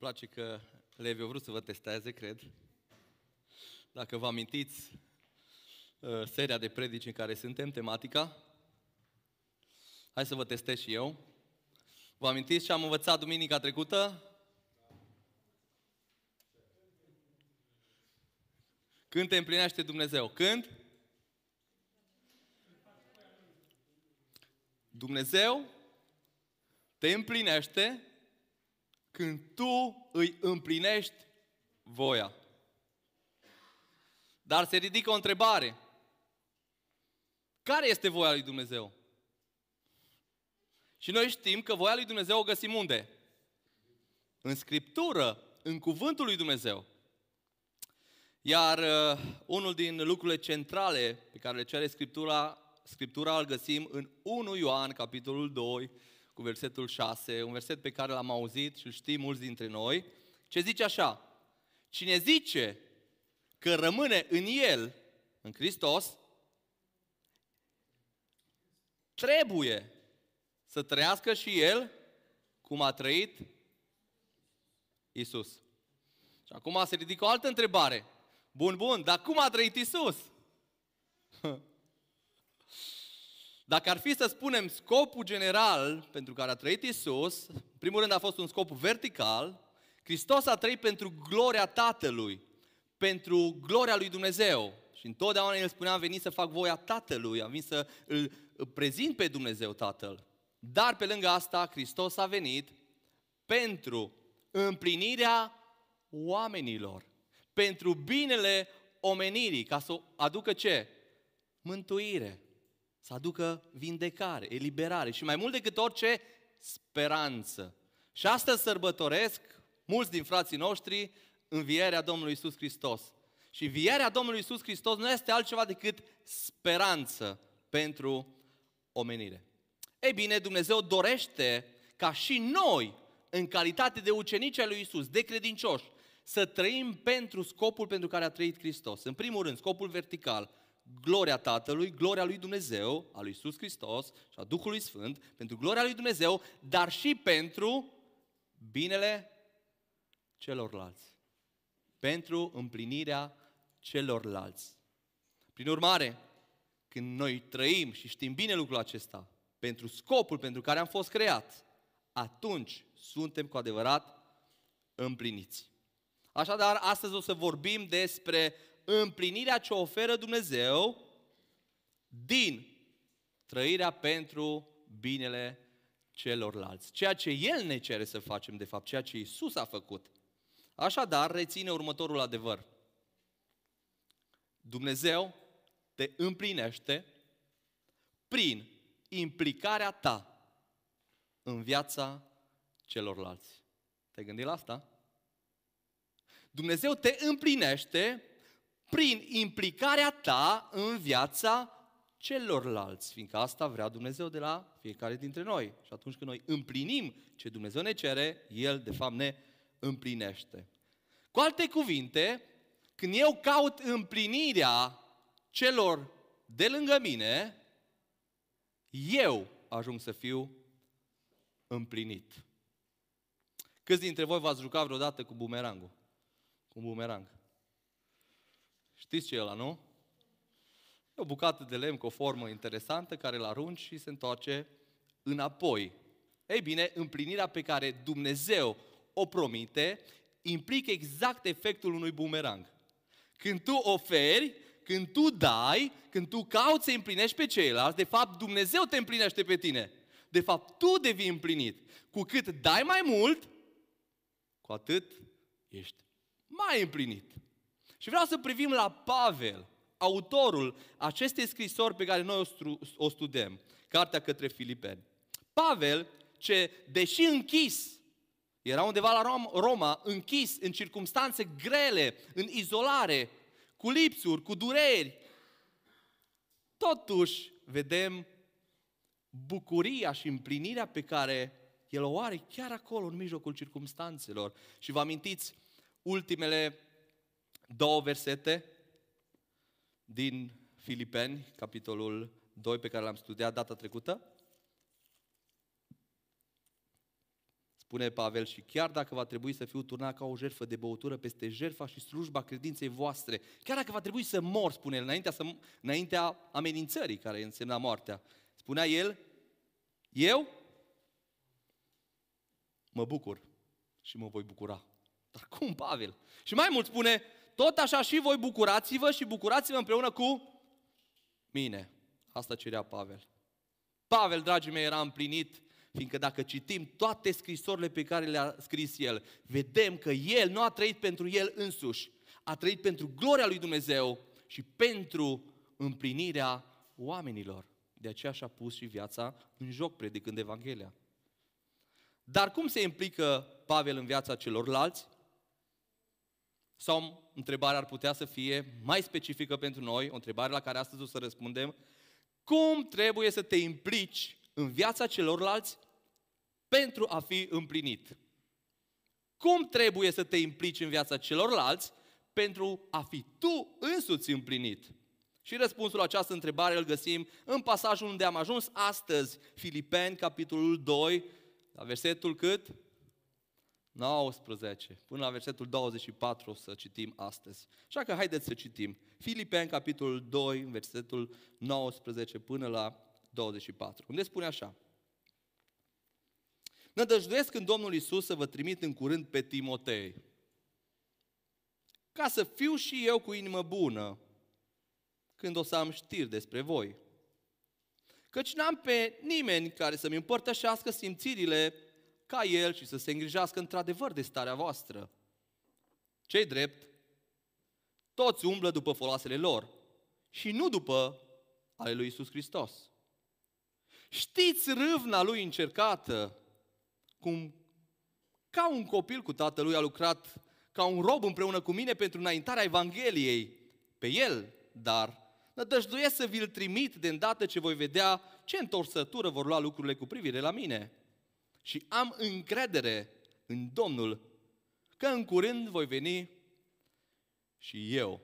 place că Levi a vrut să vă testeze, cred. Dacă vă amintiți uh, seria de predici în care suntem, tematica, hai să vă testez și eu. Vă amintiți ce am învățat duminica trecută? Când te împlinește Dumnezeu? Când? Dumnezeu te împlinește când tu îi împlinești voia. Dar se ridică o întrebare. Care este voia lui Dumnezeu? Și noi știm că voia lui Dumnezeu o găsim unde? În Scriptură, în Cuvântul lui Dumnezeu. Iar uh, unul din lucrurile centrale pe care le cere Scriptura, Scriptura îl găsim în 1 Ioan, capitolul 2, cu versetul 6, un verset pe care l-am auzit și îl știm mulți dintre noi, ce zice așa, cine zice că rămâne în El, în Hristos, trebuie să trăiască și El cum a trăit Isus. Și acum se ridică o altă întrebare. Bun, bun, dar cum a trăit Isus? Dacă ar fi să spunem scopul general pentru care a trăit Isus, în primul rând a fost un scop vertical, Hristos a trăit pentru gloria Tatălui, pentru gloria lui Dumnezeu. Și întotdeauna el spunea, am venit să fac voia Tatălui, am venit să îl prezint pe Dumnezeu Tatăl. Dar pe lângă asta, Hristos a venit pentru împlinirea oamenilor, pentru binele omenirii, ca să aducă ce? Mântuire să aducă vindecare, eliberare și mai mult decât orice, speranță. Și astăzi sărbătoresc mulți din frații noștri învierea Domnului Isus Hristos. Și învierea Domnului Isus Hristos nu este altceva decât speranță pentru omenire. Ei bine, Dumnezeu dorește ca și noi, în calitate de ucenici ai lui Isus, de credincioși, să trăim pentru scopul pentru care a trăit Hristos. În primul rând, scopul vertical, gloria Tatălui, gloria lui Dumnezeu, a lui Iisus Hristos și a Duhului Sfânt, pentru gloria lui Dumnezeu, dar și pentru binele celorlalți. Pentru împlinirea celorlalți. Prin urmare, când noi trăim și știm bine lucrul acesta, pentru scopul pentru care am fost creați, atunci suntem cu adevărat împliniți. Așadar, astăzi o să vorbim despre împlinirea ce oferă Dumnezeu din trăirea pentru binele celorlalți. Ceea ce El ne cere să facem, de fapt, ceea ce Isus a făcut. Așadar, reține următorul adevăr. Dumnezeu te împlinește prin implicarea ta în viața celorlalți. Te-ai gândit la asta? Dumnezeu te împlinește prin implicarea ta în viața celorlalți, fiindcă asta vrea Dumnezeu de la fiecare dintre noi. Și atunci când noi împlinim ce Dumnezeu ne cere, El de fapt ne împlinește. Cu alte cuvinte, când eu caut împlinirea celor de lângă mine, eu ajung să fiu împlinit. Câți dintre voi v-ați jucat vreodată cu bumerangul? Cu un bumerang. Știți ce e ăla, nu? E o bucată de lemn cu o formă interesantă care îl arunci și se întoarce înapoi. Ei bine, împlinirea pe care Dumnezeu o promite implică exact efectul unui bumerang. Când tu oferi, când tu dai, când tu cauți să împlinești pe ceilalți, de fapt Dumnezeu te împlinește pe tine. De fapt, tu devii împlinit. Cu cât dai mai mult, cu atât ești mai împlinit. Și vreau să privim la Pavel, autorul acestei scrisori pe care noi o studiem, Cartea către Filipeni. Pavel, ce, deși închis, era undeva la Roma, închis în circunstanțe grele, în izolare, cu lipsuri, cu dureri, totuși vedem bucuria și împlinirea pe care el o are chiar acolo, în mijlocul circumstanțelor. Și vă amintiți ultimele două versete din Filipeni, capitolul 2 pe care l-am studiat data trecută. Spune Pavel, și chiar dacă va trebui să fiu turnat ca o jertfă de băutură peste jertfa și slujba credinței voastre, chiar dacă va trebui să mor, spune el, înaintea, să, înaintea amenințării care însemna moartea, spunea el, eu mă bucur și mă voi bucura. Dar cum, Pavel? Și mai mult spune, tot așa și voi bucurați-vă și bucurați-vă împreună cu mine. Asta cerea Pavel. Pavel, dragii mei, era împlinit Fiindcă dacă citim toate scrisorile pe care le-a scris el, vedem că el nu a trăit pentru el însuși, a trăit pentru gloria lui Dumnezeu și pentru împlinirea oamenilor. De aceea și-a pus și viața în joc predicând Evanghelia. Dar cum se implică Pavel în viața celorlalți? Sau întrebarea ar putea să fie mai specifică pentru noi, o întrebare la care astăzi o să răspundem. Cum trebuie să te implici în viața celorlalți pentru a fi împlinit. Cum trebuie să te implici în viața celorlalți pentru a fi tu însuți împlinit? Și răspunsul la această întrebare îl găsim în pasajul unde am ajuns astăzi, Filipeni, capitolul 2, la versetul cât? 19, până la versetul 24 o să citim astăzi. Așa că haideți să citim. Filipeni, capitolul 2, versetul 19 până la 24, unde spune așa. Nădăjduiesc în Domnul Isus să vă trimit în curând pe Timotei, ca să fiu și eu cu inimă bună când o să am știri despre voi. Căci n-am pe nimeni care să-mi împărtășească simțirile ca el și să se îngrijească într-adevăr de starea voastră. Cei drept, toți umblă după foloasele lor și nu după ale lui Isus Hristos. Știți râvna lui încercată, cum ca un copil cu tatălui a lucrat ca un rob împreună cu mine pentru înaintarea Evangheliei pe el, dar nădăjduiesc să vi-l trimit de îndată ce voi vedea ce întorsătură vor lua lucrurile cu privire la mine. Și am încredere în Domnul că în curând voi veni și eu,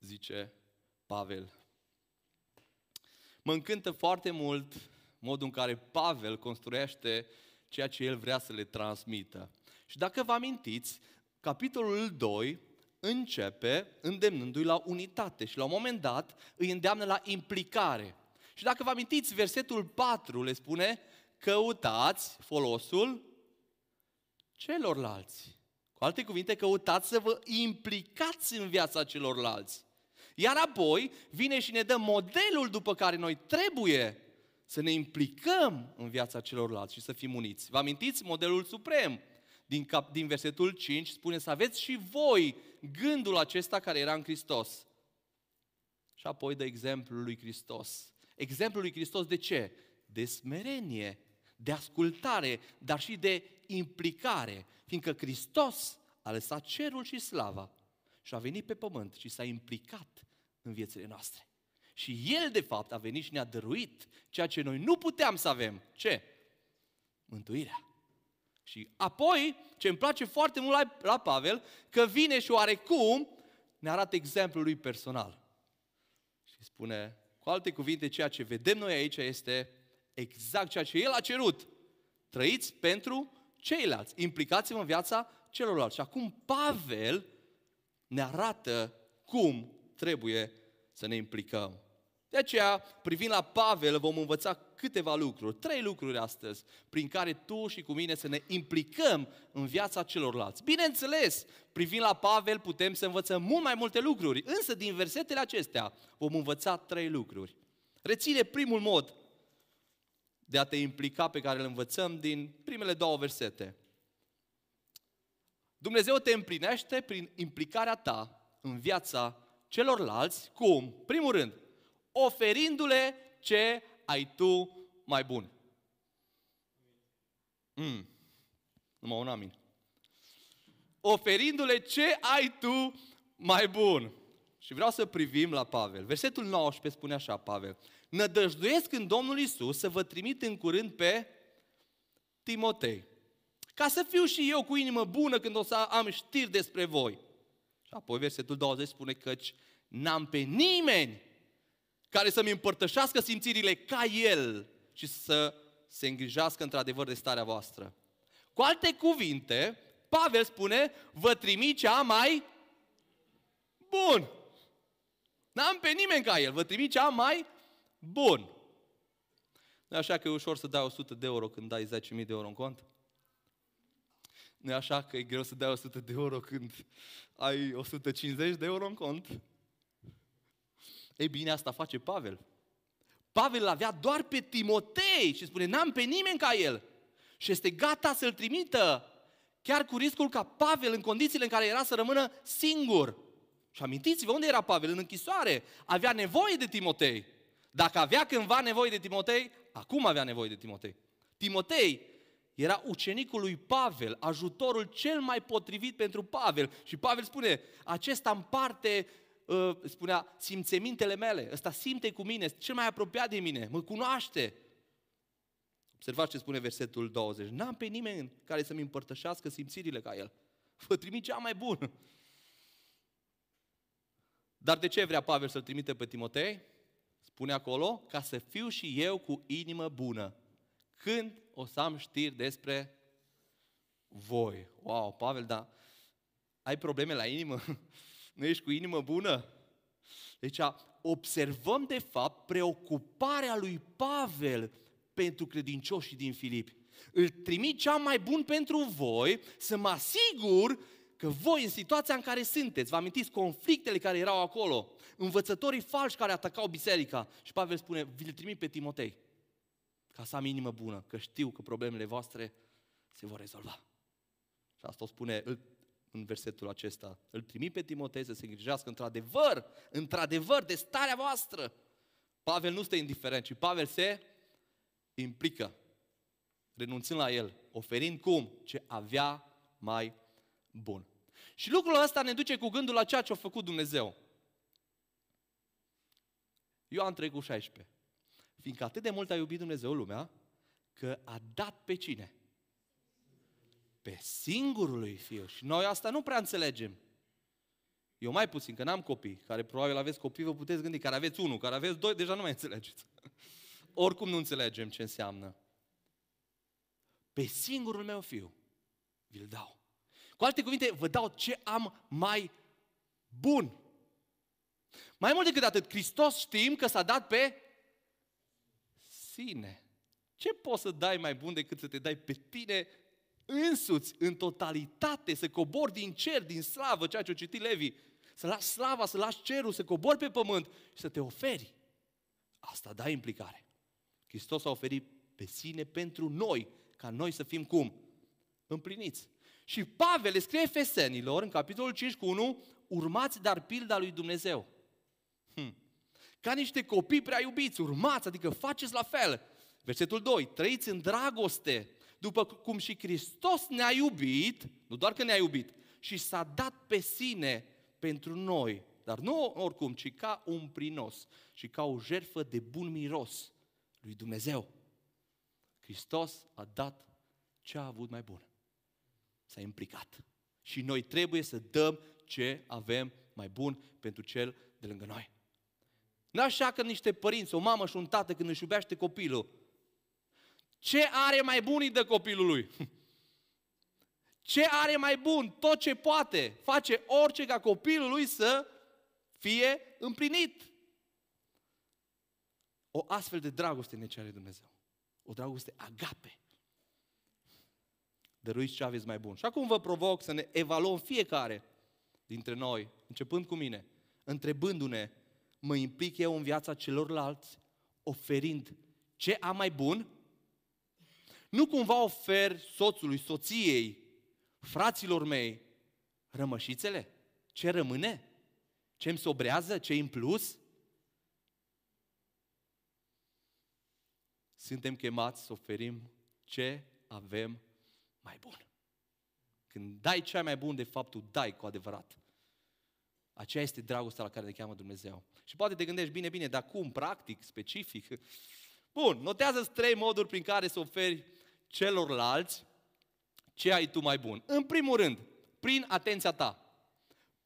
zice Pavel. Mă încântă foarte mult modul în care Pavel construiește ceea ce el vrea să le transmită. Și dacă vă amintiți, capitolul 2 începe îndemnându-i la unitate și la un moment dat îi îndeamnă la implicare. Și dacă vă amintiți, versetul 4 le spune, căutați folosul celorlalți. Cu alte cuvinte, căutați să vă implicați în viața celorlalți. Iar apoi vine și ne dă modelul după care noi trebuie să ne implicăm în viața celorlalți și să fim uniți. Vă amintiți modelul suprem? Din, cap, din versetul 5 spune să aveți și voi gândul acesta care era în Hristos. Și apoi de exemplul lui Hristos. Exemplul lui Hristos de ce? De smerenie, de ascultare, dar și de implicare. Fiindcă Hristos a lăsat cerul și slava și a venit pe pământ și s-a implicat în viețile noastre. Și El, de fapt, a venit și ne-a dăruit ceea ce noi nu puteam să avem. Ce? Mântuirea. Și apoi, ce îmi place foarte mult la, la Pavel, că vine și oarecum ne arată exemplul lui personal. Și spune, cu alte cuvinte, ceea ce vedem noi aici este exact ceea ce El a cerut. Trăiți pentru ceilalți, implicați-vă în viața celorlalți. Și acum Pavel ne arată cum trebuie să ne implicăm. De aceea, privind la Pavel, vom învăța câteva lucruri, trei lucruri astăzi, prin care tu și cu mine să ne implicăm în viața celorlalți. Bineînțeles, privind la Pavel, putem să învățăm mult mai multe lucruri, însă din versetele acestea vom învăța trei lucruri. Reține primul mod de a te implica pe care îl învățăm din primele două versete. Dumnezeu te împlinește prin implicarea ta în viața celorlalți, cum? Primul rând, oferindu-le ce ai tu mai bun. Mm. Numai un amin. Oferindu-le ce ai tu mai bun. Și vreau să privim la Pavel. Versetul 19 spune așa, Pavel. Nădăjduiesc în Domnul Isus să vă trimit în curând pe Timotei. Ca să fiu și eu cu inimă bună când o să am știri despre voi. Și apoi versetul 20 spune căci n-am pe nimeni care să-mi împărtășească simțirile ca El și să se îngrijească într-adevăr de starea voastră. Cu alte cuvinte, Pavel spune, vă trimit cea mai bun. N-am pe nimeni ca el, vă trimit cea mai bun. nu așa că e ușor să dai 100 de euro când dai 10.000 de euro în cont? nu e așa că e greu să dai 100 de euro când ai 150 de euro în cont? Ei bine, asta face Pavel. Pavel îl avea doar pe Timotei și spune, n-am pe nimeni ca el. Și este gata să-l trimită, chiar cu riscul ca Pavel, în condițiile în care era să rămână singur. Și amintiți-vă, unde era Pavel? În închisoare. Avea nevoie de Timotei. Dacă avea cândva nevoie de Timotei, acum avea nevoie de Timotei. Timotei era ucenicul lui Pavel, ajutorul cel mai potrivit pentru Pavel. Și Pavel spune, acesta împarte Uh, spunea, simțemintele mele, ăsta simte cu mine, este cel mai apropiat de mine, mă cunoaște. Observați ce spune versetul 20. N-am pe nimeni care să-mi împărtășească simțirile ca el. Vă trimit cea mai bună. Dar de ce vrea Pavel să-l trimite pe Timotei? Spune acolo, ca să fiu și eu cu inimă bună. Când o să am știri despre voi. Wow, Pavel, dar ai probleme la inimă? Nu ești cu inimă bună? Deci observăm de fapt preocuparea lui Pavel pentru credincioșii din Filipi. Îl trimit cea mai bun pentru voi să mă asigur că voi, în situația în care sunteți, vă amintiți conflictele care erau acolo, învățătorii falși care atacau biserica. Și Pavel spune, vi-l trimit pe Timotei, ca să am inimă bună, că știu că problemele voastre se vor rezolva. Și asta o spune, îl în versetul acesta. Îl trimit pe Timotei să se îngrijească într-adevăr, într-adevăr, de starea voastră. Pavel nu stă indiferent, ci Pavel se implică, renunțând la el, oferind cum? Ce avea mai bun. Și lucrul ăsta ne duce cu gândul la ceea ce a făcut Dumnezeu. Ioan 3 cu 16. Fiindcă atât de mult a iubit Dumnezeu lumea, că a dat pe cine? pe singurul lui Fiu. Și noi asta nu prea înțelegem. Eu mai puțin, că n-am copii, care probabil aveți copii, vă puteți gândi, care aveți unul, care aveți doi, deja nu mai înțelegeți. Oricum nu înțelegem ce înseamnă. Pe singurul meu fiu vi-l dau. Cu alte cuvinte, vă dau ce am mai bun. Mai mult decât atât, Hristos știm că s-a dat pe sine. Ce poți să dai mai bun decât să te dai pe tine însuți, în totalitate, să cobori din cer, din slavă, ceea ce o citi Levi, să lași slava, să lași cerul, să cobori pe pământ și să te oferi. Asta da implicare. Hristos a oferit pe sine pentru noi, ca noi să fim cum? Împliniți. Și Pavel le scrie Efesenilor, în capitolul 5 cu 1, urmați dar pilda lui Dumnezeu. Hm. Ca niște copii prea iubiți, urmați, adică faceți la fel. Versetul 2, trăiți în dragoste, după cum și Hristos ne-a iubit, nu doar că ne-a iubit, și s-a dat pe sine pentru noi, dar nu oricum, ci ca un prinos și ca o jertfă de bun miros lui Dumnezeu. Hristos a dat ce a avut mai bun. S-a implicat. Și noi trebuie să dăm ce avem mai bun pentru cel de lângă noi. Nu așa că niște părinți, o mamă și un tată când își iubește copilul, ce are mai bun îi dă copilului? Ce are mai bun? Tot ce poate. Face orice ca copilul lui să fie împlinit. O astfel de dragoste ne cere Dumnezeu. O dragoste agape. Dăruiți ce aveți mai bun. Și acum vă provoc să ne evaluăm fiecare dintre noi, începând cu mine, întrebându-ne, mă implic eu în viața celorlalți, oferind ce am mai bun nu cumva ofer soțului, soției, fraților mei, rămășițele? Ce rămâne? Ce îmi sobrează? Ce în plus? Suntem chemați să oferim ce avem mai bun. Când dai cea mai bun, de fapt, tu dai cu adevărat. Aceea este dragostea la care te cheamă Dumnezeu. Și poate te gândești, bine, bine, dar cum, practic, specific? Bun, notează trei moduri prin care să oferi celorlalți ce ai tu mai bun. În primul rând, prin atenția ta.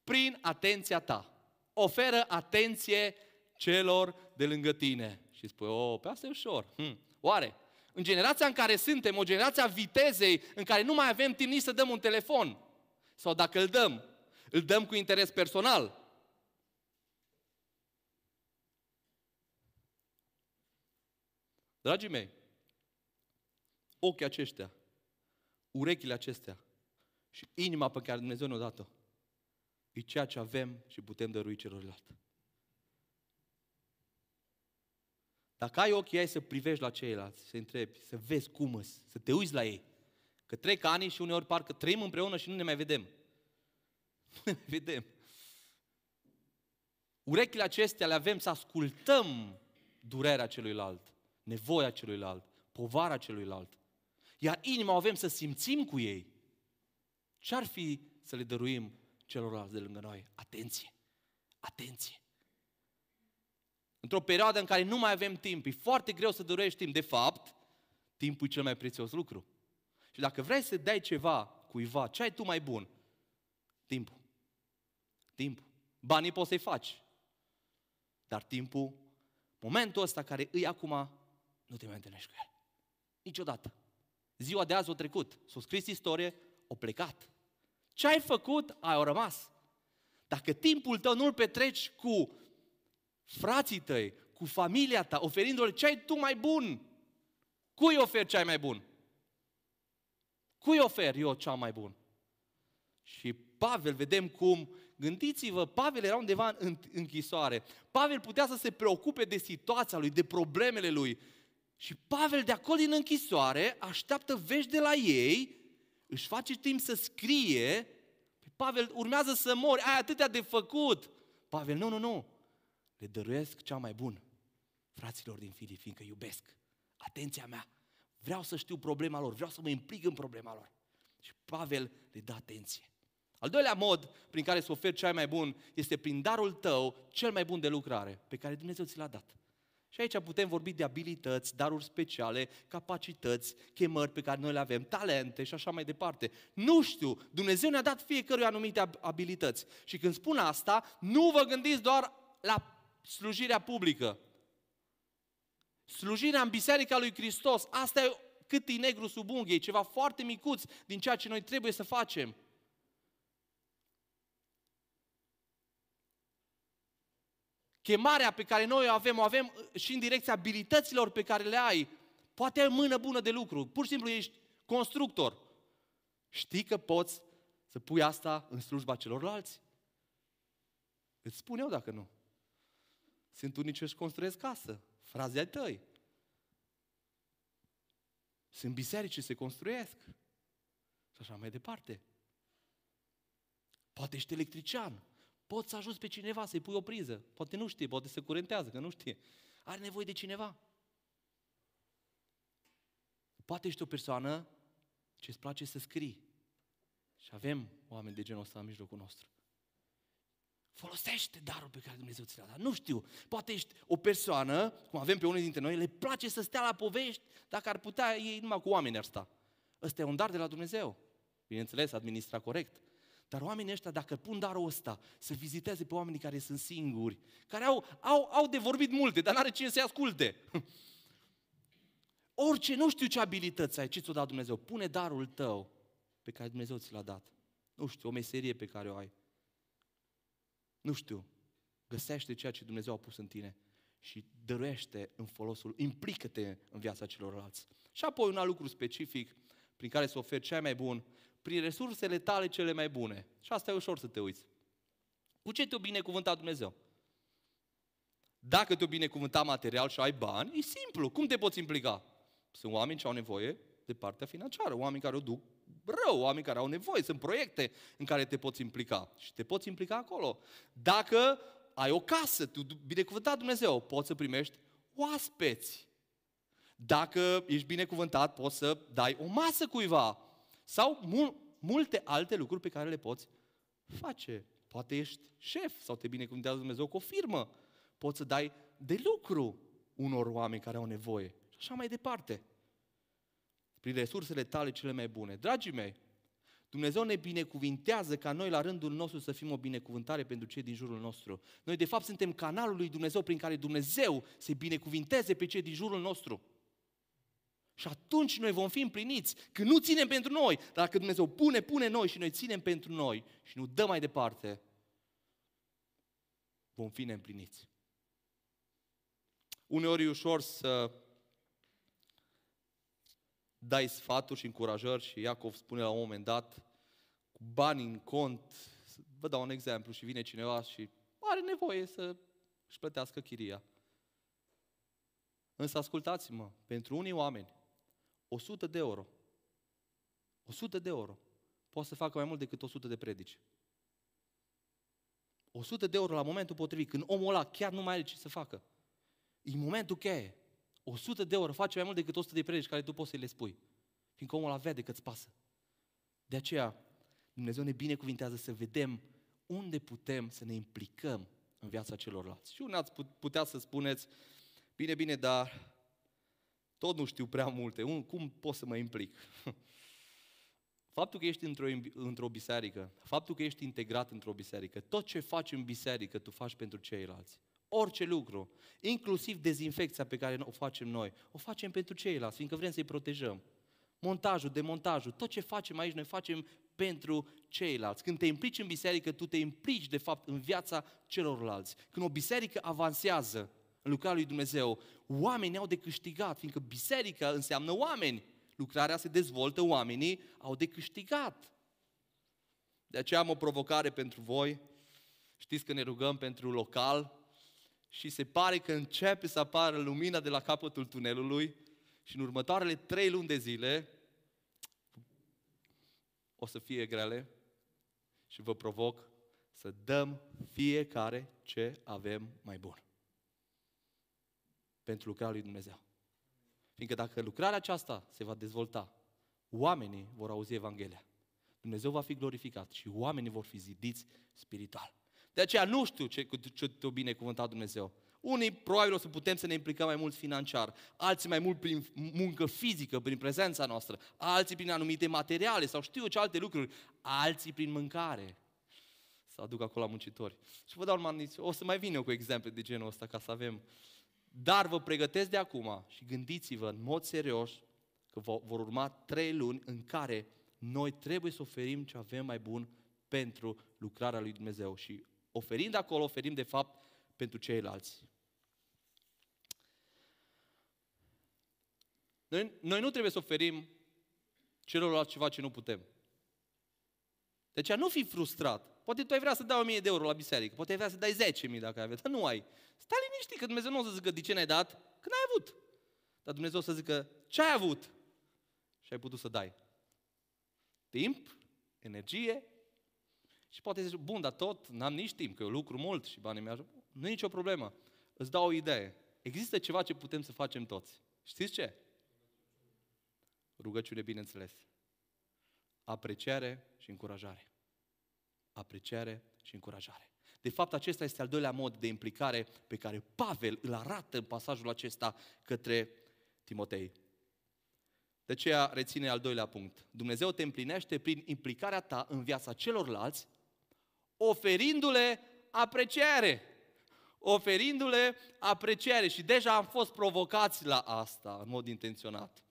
Prin atenția ta. Oferă atenție celor de lângă tine. Și spui, o, pe asta e ușor. Hm. Oare? În generația în care suntem, o generație a vitezei, în care nu mai avem timp nici să dăm un telefon. Sau dacă îl dăm, îl dăm cu interes personal. Dragii mei, ochii aceștia, urechile acestea și inima pe care Dumnezeu ne-a dat-o, e ceea ce avem și putem dărui celorlalți. Dacă ai ochii ai să privești la ceilalți, să întrebi, să vezi cum îs, să te uiți la ei. Că trec ani și uneori parcă trăim împreună și nu ne mai vedem. Nu ne mai vedem. Urechile acestea le avem să ascultăm durerea celuilalt, nevoia celuilalt, povara celuilalt. Iar inima o avem să simțim cu ei. Ce-ar fi să le dăruim celorlalți de lângă noi? Atenție! Atenție! Într-o perioadă în care nu mai avem timp, e foarte greu să dăruiești timp. De fapt, timpul e cel mai prețios lucru. Și dacă vrei să dai ceva cuiva, ce ai tu mai bun? Timpul. Timpul. Banii poți să-i faci. Dar timpul, momentul ăsta care îi acum, nu te mai întâlnești cu el. Niciodată. Ziua de azi a trecut. S-a scris istorie, o plecat. Ce ai făcut, ai o rămas. Dacă timpul tău nu-l petreci cu frații tăi, cu familia ta, oferindu-le ce ai tu mai bun. Cui oferi ce ai mai bun? Cui ofer eu cea mai bun? Și Pavel, vedem cum, gândiți-vă, Pavel era undeva în închisoare. Pavel putea să se preocupe de situația lui, de problemele lui. Și Pavel de acolo din închisoare așteaptă vești de la ei, își face timp să scrie, Pavel urmează să mori, ai atâtea de făcut. Pavel, nu, nu, nu, le dăruiesc cea mai bun fraților din Filip, fiindcă iubesc. Atenția mea, vreau să știu problema lor, vreau să mă implic în problema lor. Și Pavel le dă atenție. Al doilea mod prin care să oferi cel mai bun este prin darul tău cel mai bun de lucrare pe care Dumnezeu ți l-a dat. Și aici putem vorbi de abilități, daruri speciale, capacități, chemări pe care noi le avem, talente și așa mai departe. Nu știu, Dumnezeu ne-a dat fiecăruia anumite abilități. Și când spun asta, nu vă gândiți doar la slujirea publică. Slujirea în Biserica lui Hristos, asta e cât e negru sub unghie, ceva foarte micuț din ceea ce noi trebuie să facem. Chemarea pe care noi o avem, o avem și în direcția abilităților pe care le ai. Poate ai mână bună de lucru, pur și simplu ești constructor. Știi că poți să pui asta în slujba celorlalți? Îți spun eu dacă nu. Sunt unii ce își construiesc casă, fraze ai tăi. Sunt biserici ce se construiesc. Și așa mai departe. Poate ești electrician. Poți să ajuți pe cineva să-i pui o priză. Poate nu știe, poate se curentează, că nu știe. Are nevoie de cineva. Poate ești o persoană ce îți place să scrii. Și avem oameni de genul ăsta în mijlocul nostru. Folosește darul pe care Dumnezeu ți l-a dat. Nu știu, poate ești o persoană, cum avem pe unii dintre noi, le place să stea la povești, dacă ar putea, ei numai cu oameni ar sta. Ăsta e un dar de la Dumnezeu. Bineînțeles, administra corect. Dar oamenii ăștia, dacă pun darul ăsta, să viziteze pe oamenii care sunt singuri, care au, au, au de vorbit multe, dar n-are cine să-i asculte. Orice, nu știu ce abilități ai, ce ți-o dat Dumnezeu. Pune darul tău pe care Dumnezeu ți l-a dat. Nu știu, o meserie pe care o ai nu știu, găsește ceea ce Dumnezeu a pus în tine și dăruiește în folosul, implică-te în viața celorlalți. Și apoi un alt lucru specific prin care să oferi cea mai bun, prin resursele tale cele mai bune. Și asta e ușor să te uiți. Cu ce te-o binecuvântat Dumnezeu? Dacă te-o binecuvântat material și ai bani, e simplu. Cum te poți implica? Sunt oameni ce au nevoie de partea financiară, oameni care o duc rău, oameni care au nevoie, sunt proiecte în care te poți implica și te poți implica acolo. Dacă ai o casă, tu binecuvântat Dumnezeu, poți să primești oaspeți. Dacă ești binecuvântat, poți să dai o masă cuiva sau mul- multe alte lucruri pe care le poți face. Poate ești șef sau te binecuvântează Dumnezeu cu o firmă. Poți să dai de lucru unor oameni care au nevoie. Și așa mai departe prin resursele tale cele mai bune. Dragii mei, Dumnezeu ne binecuvintează ca noi la rândul nostru să fim o binecuvântare pentru cei din jurul nostru. Noi de fapt suntem canalul lui Dumnezeu prin care Dumnezeu se binecuvinteze pe cei din jurul nostru. Și atunci noi vom fi împliniți, când nu ținem pentru noi, dar dacă Dumnezeu pune, pune noi și noi ținem pentru noi și nu dăm mai departe, vom fi neîmpliniți. Uneori e ușor să dai sfaturi și încurajări și Iacov spune la un moment dat, cu bani în cont, vă dau un exemplu și vine cineva și are nevoie să își plătească chiria. Însă ascultați-mă, pentru unii oameni, 100 de euro, 100 de euro, poate să facă mai mult decât 100 de predici. 100 de euro la momentul potrivit, când omul ăla chiar nu mai are ce să facă. E momentul cheie. 100 de euro face mai mult decât 100 de predici care tu poți să le spui. Fiindcă omul ăla vede că îți pasă. De aceea, Dumnezeu ne binecuvintează să vedem unde putem să ne implicăm în viața celorlalți. Și unii ați putea să spuneți, bine, bine, dar tot nu știu prea multe, cum pot să mă implic? Faptul că ești într-o, într-o biserică, faptul că ești integrat într-o biserică, tot ce faci în biserică, tu faci pentru ceilalți. Orice lucru, inclusiv dezinfecția pe care o facem noi, o facem pentru ceilalți, fiindcă vrem să-i protejăm. Montajul, demontajul, tot ce facem aici, noi facem pentru ceilalți. Când te implici în biserică, tu te implici, de fapt, în viața celorlalți. Când o biserică avansează în lucrarea lui Dumnezeu, oamenii au de câștigat, fiindcă biserica înseamnă oameni. Lucrarea se dezvoltă, oamenii au de câștigat. De aceea am o provocare pentru voi. Știți că ne rugăm pentru local și se pare că începe să apară lumina de la capătul tunelului și în următoarele trei luni de zile o să fie grele și vă provoc să dăm fiecare ce avem mai bun pentru lucrarea lui Dumnezeu. Fiindcă dacă lucrarea aceasta se va dezvolta, oamenii vor auzi Evanghelia. Dumnezeu va fi glorificat și oamenii vor fi zidiți spiritual. De aceea nu știu ce, ce te-a binecuvântat Dumnezeu. Unii probabil o să putem să ne implicăm mai mult financiar, alții mai mult prin muncă fizică, prin prezența noastră, alții prin anumite materiale sau știu ce alte lucruri, alții prin mâncare. Să aduc acolo la muncitori. Și vă dau un o să mai vin eu cu exemple de genul ăsta ca să avem. Dar vă pregătesc de acum și gândiți-vă în mod serios că vor urma trei luni în care noi trebuie să oferim ce avem mai bun pentru lucrarea lui Dumnezeu și oferind acolo, oferim de fapt pentru ceilalți. Noi, noi nu trebuie să oferim celorlalți ceva ce nu putem. De aceea nu fi frustrat. Poate tu ai vrea să dai 1000 de euro la biserică, poate ai vrea să dai 10.000 dacă ai vrea, dar nu ai. Stai liniștit că Dumnezeu nu o să zică de ce n-ai dat, că n-ai avut. Dar Dumnezeu o să zică ce ai avut și ai putut să dai. Timp, energie și poate zici, bun, dar tot, n-am nici timp, că eu lucru mult și banii mei ajung. Nu e nicio problemă. Îți dau o idee. Există ceva ce putem să facem toți. Știți ce? Rugăciune, bineînțeles. Apreciare și încurajare. Apreciare și încurajare. De fapt, acesta este al doilea mod de implicare pe care Pavel îl arată în pasajul acesta către Timotei. De aceea reține al doilea punct. Dumnezeu te împlinește prin implicarea ta în viața celorlalți, oferindu-le apreciere. Oferindu-le apreciere. Și deja am fost provocați la asta în mod intenționat.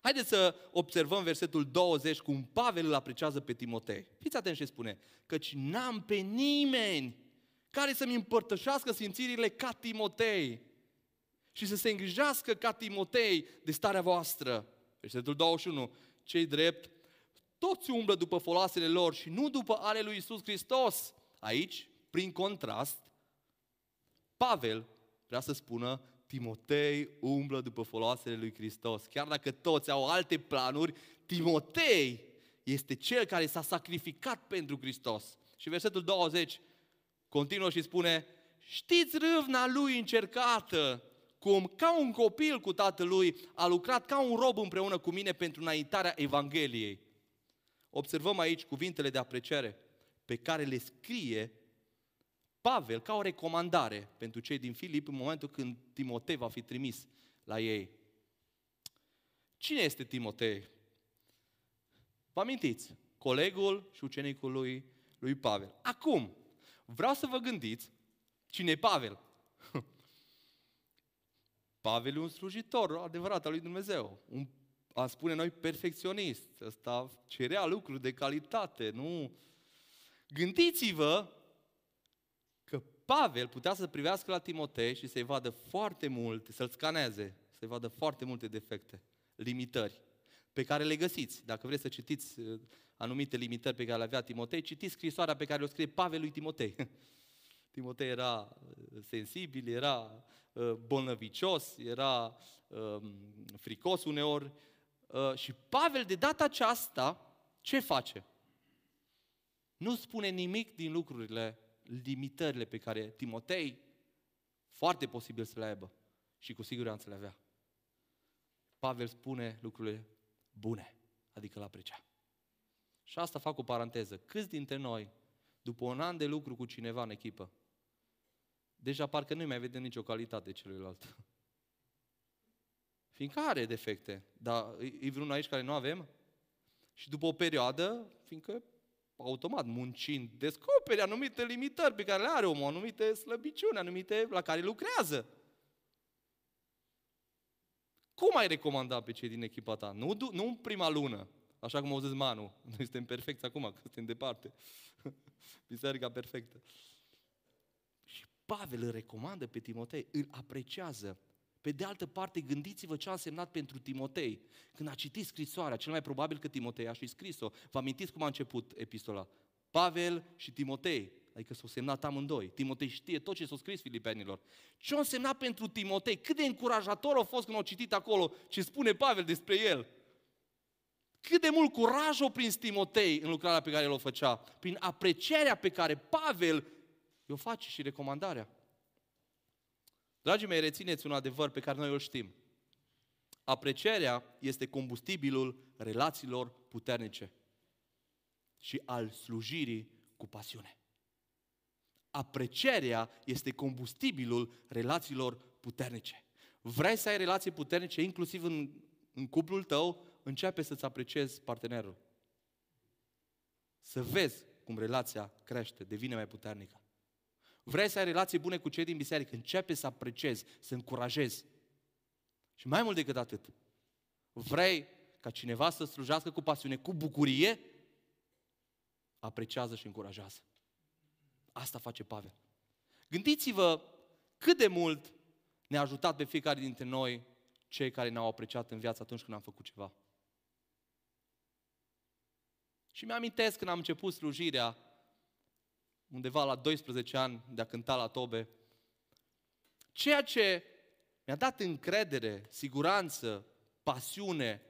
Haideți să observăm versetul 20 cum Pavel îl apreciază pe Timotei. Fiți atenți ce spune. Căci n-am pe nimeni care să-mi împărtășească simțirile ca Timotei și să se îngrijească ca Timotei de starea voastră. Versetul 21. Cei drept, toți umblă după foloasele lor și nu după ale lui Isus Hristos. Aici, prin contrast, Pavel vrea să spună Timotei umblă după foloasele lui Hristos. Chiar dacă toți au alte planuri, Timotei este cel care s-a sacrificat pentru Hristos. Și versetul 20 continuă și spune, știți râvna lui încercată, cum ca un copil cu tatălui a lucrat ca un rob împreună cu mine pentru înaintarea Evangheliei. Observăm aici cuvintele de apreciere pe care le scrie Pavel ca o recomandare pentru cei din Filip în momentul când Timotei va fi trimis la ei. Cine este Timotei? Vă amintiți? Colegul și ucenicul lui, lui Pavel. Acum, vreau să vă gândiți cine e Pavel. Pavel e un slujitor adevărat al lui Dumnezeu. Un, a spune noi, perfecționist. Ăsta cerea lucruri de calitate, nu... Gândiți-vă că Pavel putea să privească la Timotei și să-i vadă foarte mult, să-l scaneze, să-i vadă foarte multe defecte, limitări, pe care le găsiți. Dacă vreți să citiți uh, anumite limitări pe care le avea Timotei, citiți scrisoarea pe care o scrie Pavel lui Timotei. Timotei era uh, sensibil, era uh, bolnăvicios, era um, fricos uneori. Și Pavel de data aceasta, ce face? Nu spune nimic din lucrurile, limitările pe care Timotei foarte posibil să le aibă și cu siguranță le avea. Pavel spune lucrurile bune, adică la aprecia. Și asta fac o paranteză. Câți dintre noi, după un an de lucru cu cineva în echipă, deja parcă nu mai vedem nicio calitate celuilalt. Fiindcă are defecte, dar e vreunul aici care nu avem? Și după o perioadă, fiindcă automat muncind, descoperi anumite limitări pe care le are omul, anumite slăbiciuni, anumite la care lucrează. Cum ai recomanda pe cei din echipa ta? Nu, nu în prima lună, așa cum au zis Manu. Noi suntem perfecți acum, că suntem departe. Biserica perfectă. Și Pavel îl recomandă pe Timotei, îl apreciază. Pe de altă parte, gândiți-vă ce a însemnat pentru Timotei. Când a citit scrisoarea, cel mai probabil că Timotei a și scris-o. Vă amintiți cum a început epistola? Pavel și Timotei, adică s-au semnat amândoi. Timotei știe tot ce s-a scris filipenilor. Ce a însemnat pentru Timotei? Cât de încurajator a fost când au citit acolo ce spune Pavel despre el. Cât de mult curaj o prins Timotei în lucrarea pe care el o făcea, prin aprecierea pe care Pavel o face și recomandarea. Dragii mei, rețineți un adevăr pe care noi îl știm. Aprecierea este combustibilul relațiilor puternice și al slujirii cu pasiune. Aprecierea este combustibilul relațiilor puternice. Vrei să ai relații puternice, inclusiv în, în cuplul tău, începe să-ți apreciezi partenerul. Să vezi cum relația crește, devine mai puternică. Vrei să ai relații bune cu cei din biserică, începe să apreciezi, să încurajezi. Și mai mult decât atât, vrei ca cineva să slujească cu pasiune, cu bucurie, apreciază și încurajează. Asta face Pavel. Gândiți-vă cât de mult ne-a ajutat pe fiecare dintre noi cei care ne-au apreciat în viață atunci când am făcut ceva. Și mi-amintesc când am început slujirea, undeva la 12 ani de a cânta la tobe, ceea ce mi-a dat încredere, siguranță, pasiune,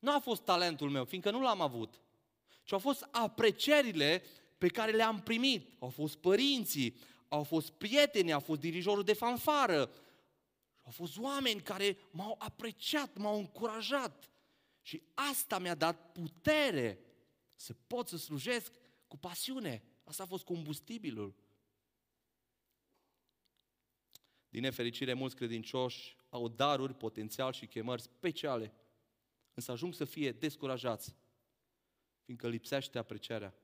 nu a fost talentul meu, fiindcă nu l-am avut, ci au fost aprecierile pe care le-am primit. Au fost părinții, au fost prieteni, au fost dirijorul de fanfară, au fost oameni care m-au apreciat, m-au încurajat. Și asta mi-a dat putere să pot să slujesc cu pasiune. Asta a fost combustibilul. Din nefericire, mulți credincioși au daruri, potențial și chemări speciale, însă ajung să fie descurajați, fiindcă lipsește aprecierea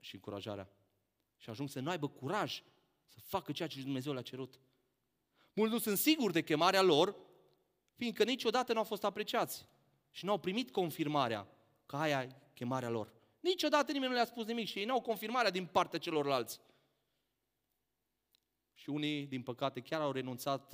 și încurajarea. Și ajung să nu aibă curaj să facă ceea ce Dumnezeu le-a cerut. Mulți nu sunt siguri de chemarea lor, fiindcă niciodată nu au fost apreciați și nu au primit confirmarea că aia e chemarea lor. Niciodată nimeni nu le-a spus nimic și ei nu au confirmarea din partea celorlalți. Și unii, din păcate, chiar au renunțat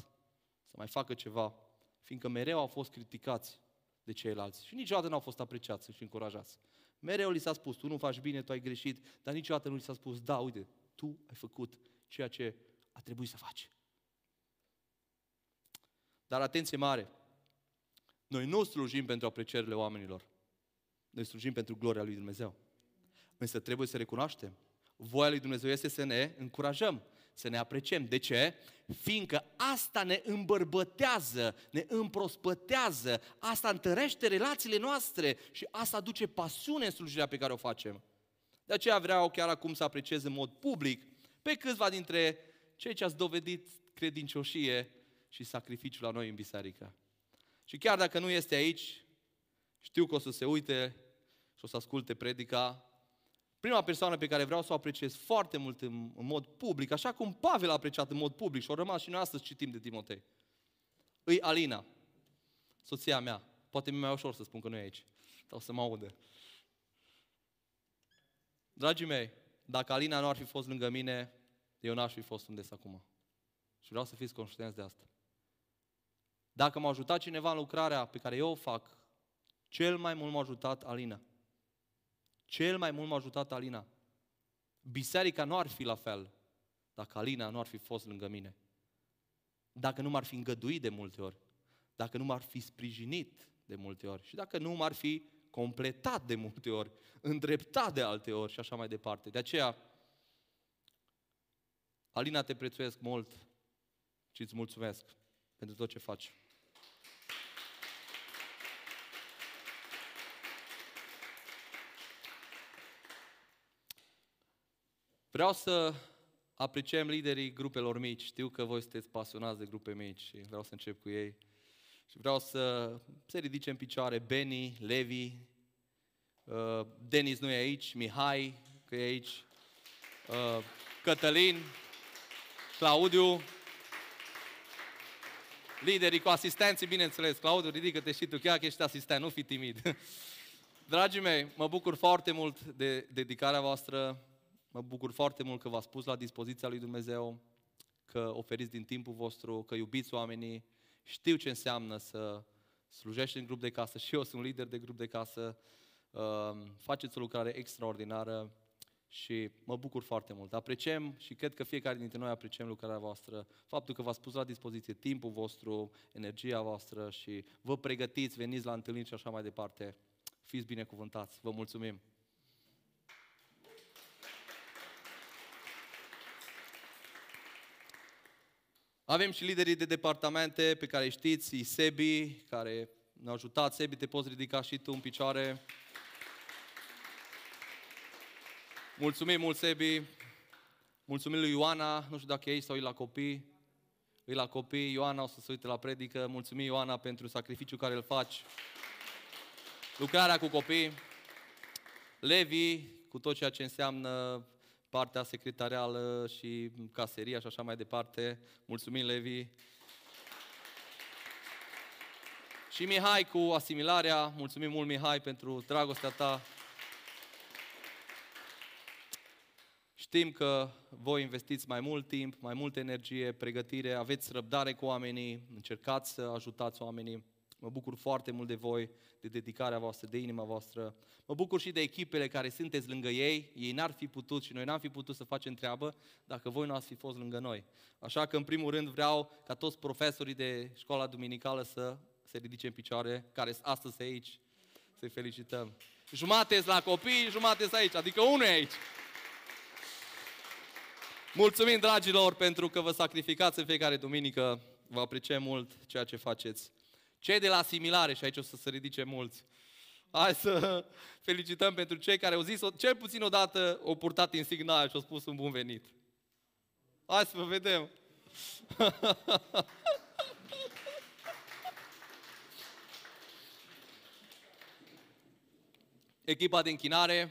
să mai facă ceva, fiindcă mereu au fost criticați de ceilalți și niciodată nu au fost apreciați și încurajați. Mereu li s-a spus, tu nu faci bine, tu ai greșit, dar niciodată nu li s-a spus, da, uite, tu ai făcut ceea ce a trebuit să faci. Dar atenție mare, noi nu slujim pentru aprecierile oamenilor. Noi slujim pentru gloria lui Dumnezeu. Însă trebuie să recunoaștem. Voia lui Dumnezeu este să ne încurajăm, să ne apreciem. De ce? Fiindcă asta ne îmbărbătează, ne împrospătează, asta întărește relațiile noastre și asta aduce pasiune în slujirea pe care o facem. De aceea vreau chiar acum să apreciez în mod public pe câțiva dintre cei ce ați dovedit credincioșie și sacrificiu la noi în biserică. Și chiar dacă nu este aici, știu că o să se uite și o să asculte predica. Prima persoană pe care vreau să o apreciez foarte mult în, în mod public, așa cum Pavel a apreciat în mod public și o rămas și noi astăzi citim de Timotei, Îi Alina, soția mea. Poate mi-e mai ușor să spun că nu e aici. Sau să mă audă. Dragii mei, dacă Alina nu ar fi fost lângă mine, eu n-aș fi fost unde sunt acum. Și vreau să fiți conștienți de asta. Dacă m-a ajutat cineva în lucrarea pe care eu o fac, cel mai mult m-a ajutat Alina. Cel mai mult m-a ajutat Alina. Biserica nu ar fi la fel dacă Alina nu ar fi fost lângă mine. Dacă nu m-ar fi îngăduit de multe ori. Dacă nu m-ar fi sprijinit de multe ori. Și dacă nu m-ar fi completat de multe ori, îndreptat de alte ori și așa mai departe. De aceea, Alina, te prețuiesc mult și îți mulțumesc pentru tot ce faci. Vreau să apreciem liderii grupelor mici. Știu că voi sunteți pasionați de grupe mici și vreau să încep cu ei. Și vreau să se ridice în picioare Beni, Levi, uh, Denis nu e aici, Mihai, că e aici, uh, Cătălin, Claudiu, liderii cu asistenții, bineînțeles. Claudiu, ridică-te și tu, chiar că ești asistent, nu fi timid. Dragii mei, mă bucur foarte mult de dedicarea voastră, mă bucur foarte mult că v-ați pus la dispoziția lui Dumnezeu, că oferiți din timpul vostru, că iubiți oamenii, știu ce înseamnă să slujești în grup de casă și eu sunt lider de grup de casă, ehm, faceți o lucrare extraordinară și mă bucur foarte mult. Apreciem și cred că fiecare dintre noi apreciem lucrarea voastră, faptul că v-ați pus la dispoziție timpul vostru, energia voastră și vă pregătiți, veniți la întâlniri și așa mai departe. Fiți binecuvântați. Vă mulțumim! Avem și liderii de departamente pe care știți, Sebi, care ne-au ajutat. Sebi, te poți ridica și tu în picioare. Mulțumim mult, Sebi. Mulțumim lui Ioana, nu știu dacă e aici sau e la copii. E la copii, Ioana o să se uite la predică. Mulțumim, Ioana, pentru sacrificiul care îl faci. Lucrarea cu copii. Levi, cu tot ceea ce înseamnă partea secretarială și caseria și așa mai departe. Mulțumim, Levi. Și Mihai cu asimilarea. Mulțumim mult, Mihai, pentru dragostea ta. Știm că voi investiți mai mult timp, mai multă energie, pregătire, aveți răbdare cu oamenii, încercați să ajutați oamenii. Mă bucur foarte mult de voi, de dedicarea voastră, de inima voastră. Mă bucur și de echipele care sunteți lângă ei. Ei n-ar fi putut și noi n-am fi putut să facem treabă dacă voi nu ați fi fost lângă noi. Așa că, în primul rând, vreau ca toți profesorii de școala duminicală să se ridice în picioare, care astăzi aici, să-i felicităm. Jumate la copii, jumate aici, adică unul e aici. Mulțumim, dragilor, pentru că vă sacrificați în fiecare duminică. Vă apreciem mult ceea ce faceți. Cei de la asimilare, și aici o să se ridice mulți, hai să felicităm pentru cei care au zis, cel puțin odată, au purtat insignaia și au spus un bun venit. Hai să vă vedem. Echipa de închinare,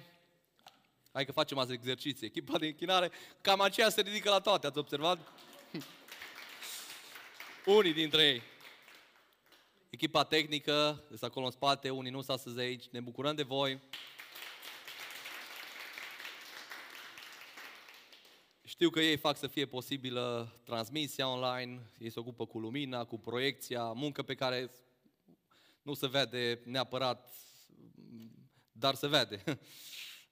hai că facem azi exerciții. Echipa de închinare, cam aceea se ridică la toate, ați observat? Unii dintre ei. Echipa tehnică, este acolo în spate, unii nu sunt astăzi aici, ne bucurăm de voi. Știu că ei fac să fie posibilă transmisia online, ei se ocupă cu lumina, cu proiecția, muncă pe care nu se vede neapărat, dar se vede.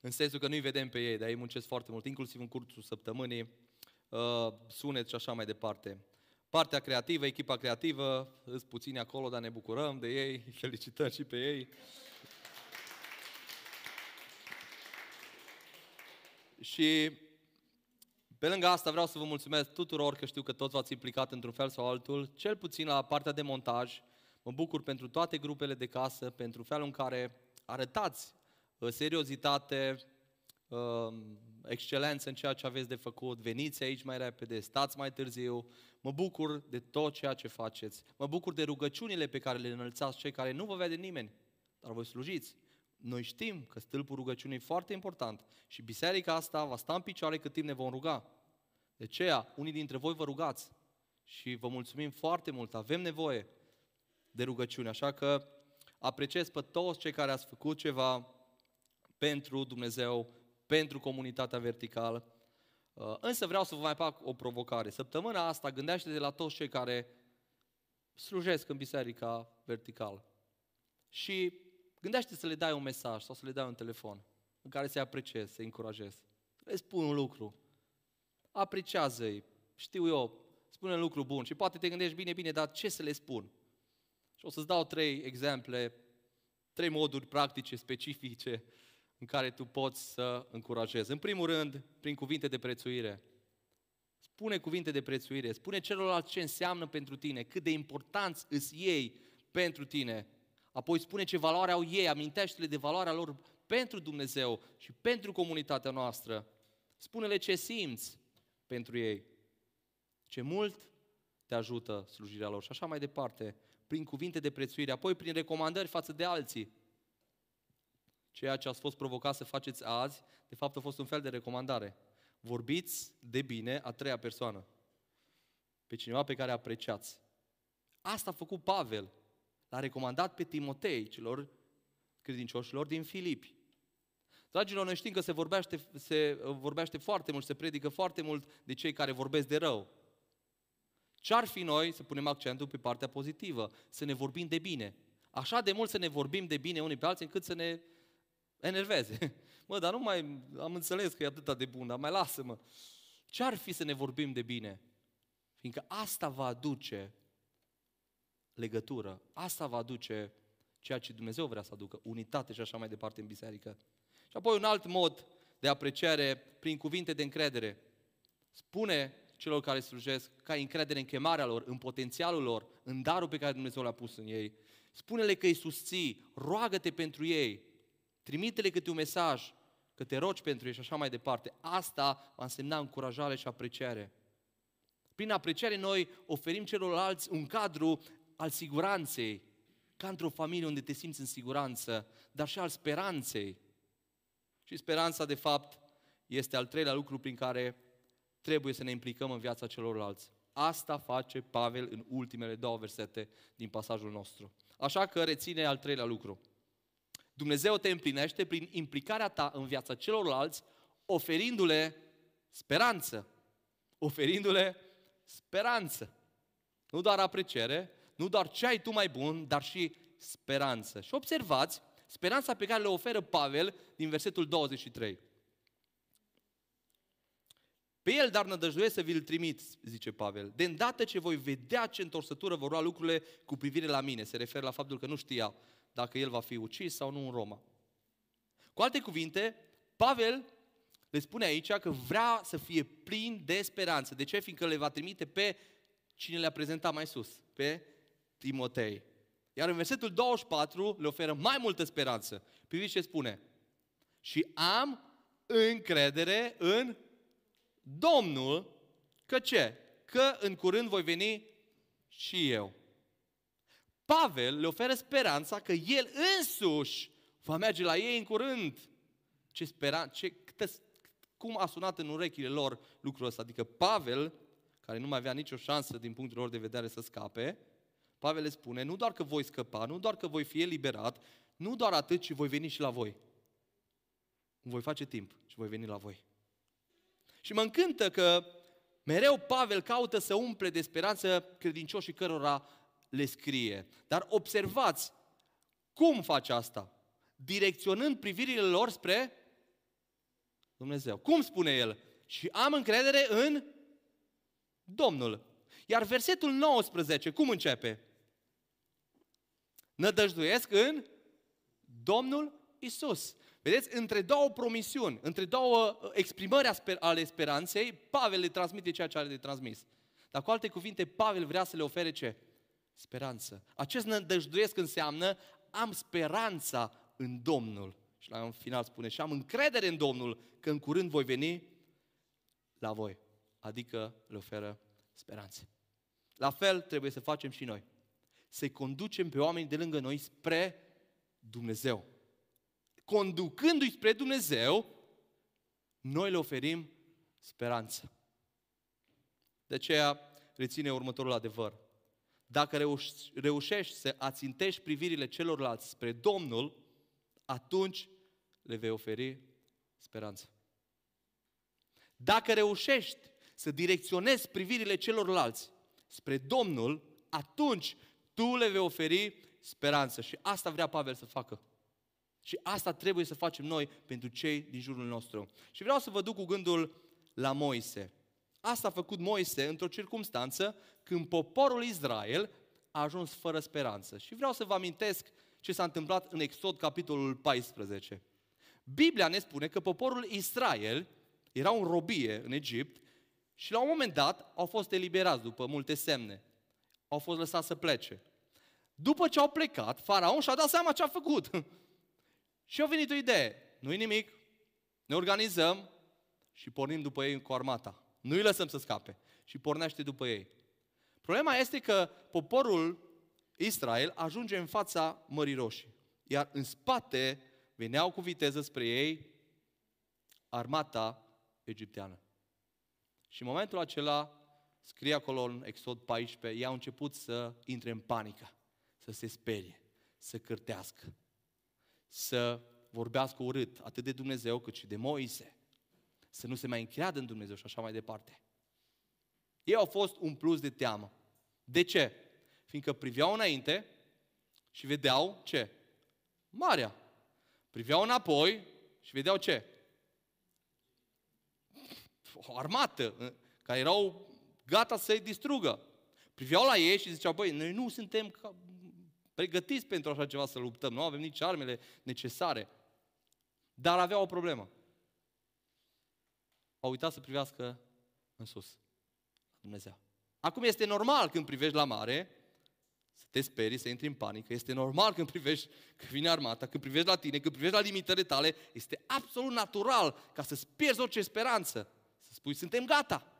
în sensul că nu-i vedem pe ei, dar ei muncesc foarte mult, inclusiv în cursul săptămânii, uh, sunet și așa mai departe. Partea creativă, echipa creativă, sunt puțini acolo, dar ne bucurăm de ei, felicitări și pe ei. Și pe lângă asta vreau să vă mulțumesc tuturor că știu că toți v-ați implicat într-un fel sau altul, cel puțin la partea de montaj. Mă bucur pentru toate grupele de casă, pentru felul în care arătați uh, seriozitate, uh, excelență în ceea ce aveți de făcut, veniți aici mai repede, stați mai târziu, Mă bucur de tot ceea ce faceți. Mă bucur de rugăciunile pe care le înălțați cei care nu vă vede nimeni, dar voi slujiți. Noi știm că stâlpul rugăciunii e foarte important și biserica asta va sta în picioare cât timp ne vom ruga. De aceea, unii dintre voi vă rugați și vă mulțumim foarte mult. Avem nevoie de rugăciune, așa că apreciez pe toți cei care ați făcut ceva pentru Dumnezeu, pentru comunitatea verticală. Uh, însă vreau să vă mai fac o provocare. Săptămâna asta gândește-te la toți cei care slujesc în biserica verticală. Și gândește să le dai un mesaj sau să le dai un telefon în care să-i apreciezi, să-i încurajezi. Le spun un lucru. Apreciază-i. Știu eu, spune un lucru bun. Și poate te gândești, bine, bine, dar ce să le spun? Și o să-ți dau trei exemple, trei moduri practice, specifice, în care tu poți să încurajezi. În primul rând, prin cuvinte de prețuire. Spune cuvinte de prețuire, spune celorlalți ce înseamnă pentru tine, cât de importanți îs ei pentru tine. Apoi spune ce valoare au ei, amintește-le de valoarea lor pentru Dumnezeu și pentru comunitatea noastră. Spune-le ce simți pentru ei. Ce mult te ajută slujirea lor și așa mai departe, prin cuvinte de prețuire, apoi prin recomandări față de alții. Ceea ce ați fost provocat să faceți azi, de fapt a fost un fel de recomandare. Vorbiți de bine a treia persoană, pe cineva pe care apreciați. Asta a făcut Pavel. L-a recomandat pe Timotei, celor credincioșilor din Filipi. Dragilor, noi știm că se vorbește, se vorbește foarte mult, se predică foarte mult de cei care vorbesc de rău. Ce-ar fi noi să punem accentul pe partea pozitivă, să ne vorbim de bine? Așa de mult să ne vorbim de bine unii pe alții încât să ne enerveze. Mă, dar nu mai am înțeles că e atât de bun, dar mai lasă-mă. Ce-ar fi să ne vorbim de bine? Fiindcă asta va aduce legătură, asta va aduce ceea ce Dumnezeu vrea să aducă, unitate și așa mai departe în biserică. Și apoi un alt mod de apreciere prin cuvinte de încredere. Spune celor care slujesc că ai încredere în chemarea lor, în potențialul lor, în darul pe care Dumnezeu l-a pus în ei. Spune-le că îi susții, roagă-te pentru ei, trimite-le câte un mesaj, că te rogi pentru ei și așa mai departe. Asta va însemna încurajare și apreciere. Prin apreciare noi oferim celorlalți un cadru al siguranței, ca într-o familie unde te simți în siguranță, dar și al speranței. Și speranța, de fapt, este al treilea lucru prin care trebuie să ne implicăm în viața celorlalți. Asta face Pavel în ultimele două versete din pasajul nostru. Așa că reține al treilea lucru. Dumnezeu te împlinește prin implicarea ta în viața celorlalți, oferindu-le speranță. Oferindu-le speranță. Nu doar apreciere, nu doar ce ai tu mai bun, dar și speranță. Și observați speranța pe care le oferă Pavel din versetul 23. Pe el, dar nădăjduiesc să vi-l trimit, zice Pavel. De îndată ce voi vedea ce întorsătură vor lua lucrurile cu privire la mine. Se referă la faptul că nu știa dacă el va fi ucis sau nu în Roma. Cu alte cuvinte, Pavel le spune aici că vrea să fie plin de speranță. De ce? Fiindcă le va trimite pe cine le-a prezentat mai sus, pe Timotei. Iar în versetul 24 le oferă mai multă speranță. Priviți ce spune. Și am încredere în Domnul că ce? Că în curând voi veni și eu. Pavel le oferă speranța că el însuși va merge la ei în curând. Ce speranță, ce, câtă, cum a sunat în urechile lor lucrul ăsta. Adică Pavel, care nu mai avea nicio șansă din punctul lor de vedere să scape, Pavel le spune, nu doar că voi scăpa, nu doar că voi fi eliberat, nu doar atât, ci voi veni și la voi. Voi face timp și voi veni la voi. Și mă încântă că mereu Pavel caută să umple de speranță credincioșii cărora le scrie. Dar observați cum face asta? Direcționând privirile lor spre Dumnezeu. Cum spune el? Și am încredere în Domnul. Iar versetul 19, cum începe? Nădăjduiesc în Domnul Isus. Vedeți, între două promisiuni, între două uh, exprimări ale speranței, Pavel le transmite ceea ce are de transmis. Dar cu alte cuvinte, Pavel vrea să le ofere ce? Speranță. Acest nădăjduiesc înseamnă am speranța în Domnul. Și la un final spune, și am încredere în Domnul că în curând voi veni la voi. Adică le oferă speranță. La fel trebuie să facem și noi. Să conducem pe oameni de lângă noi spre Dumnezeu conducându-i spre Dumnezeu, noi le oferim speranță. De aceea, reține următorul adevăr. Dacă reușești să ațintești privirile celorlalți spre Domnul, atunci le vei oferi speranță. Dacă reușești să direcționezi privirile celorlalți spre Domnul, atunci tu le vei oferi speranță. Și asta vrea Pavel să facă. Și asta trebuie să facem noi pentru cei din jurul nostru. Și vreau să vă duc cu gândul la Moise. Asta a făcut Moise într-o circunstanță când poporul Israel a ajuns fără speranță. Și vreau să vă amintesc ce s-a întâmplat în Exod, capitolul 14. Biblia ne spune că poporul Israel era în robie în Egipt și la un moment dat au fost eliberați după multe semne. Au fost lăsați să plece. După ce au plecat, faraon și-a dat seama ce a făcut. și a venit o idee. Nu-i nimic, ne organizăm și pornim după ei cu armata. Nu îi lăsăm să scape. Și pornește după ei. Problema este că poporul Israel ajunge în fața Mării Roșii. Iar în spate veneau cu viteză spre ei armata egipteană. Și în momentul acela, scrie acolo în Exod 14, ei au început să intre în panică, să se sperie, să cârtească, să vorbească urât, atât de Dumnezeu cât și de Moise, să nu se mai încreadă în Dumnezeu și așa mai departe. Ei au fost un plus de teamă. De ce? Fiindcă priveau înainte și vedeau ce? Marea. Priveau înapoi și vedeau ce? O armată care erau gata să-i distrugă. Priveau la ei și ziceau, băi, noi nu suntem pregătiți pentru așa ceva să luptăm, nu avem nici armele necesare. Dar aveau o problemă. Au uitat să privească în sus, Dumnezeu. Acum este normal când privești la mare, să te sperii, să intri în panică. Este normal când privești că vine armata, când privești la tine, când privești la limitările tale. Este absolut natural ca să-ți pierzi orice speranță. Să spui, suntem gata.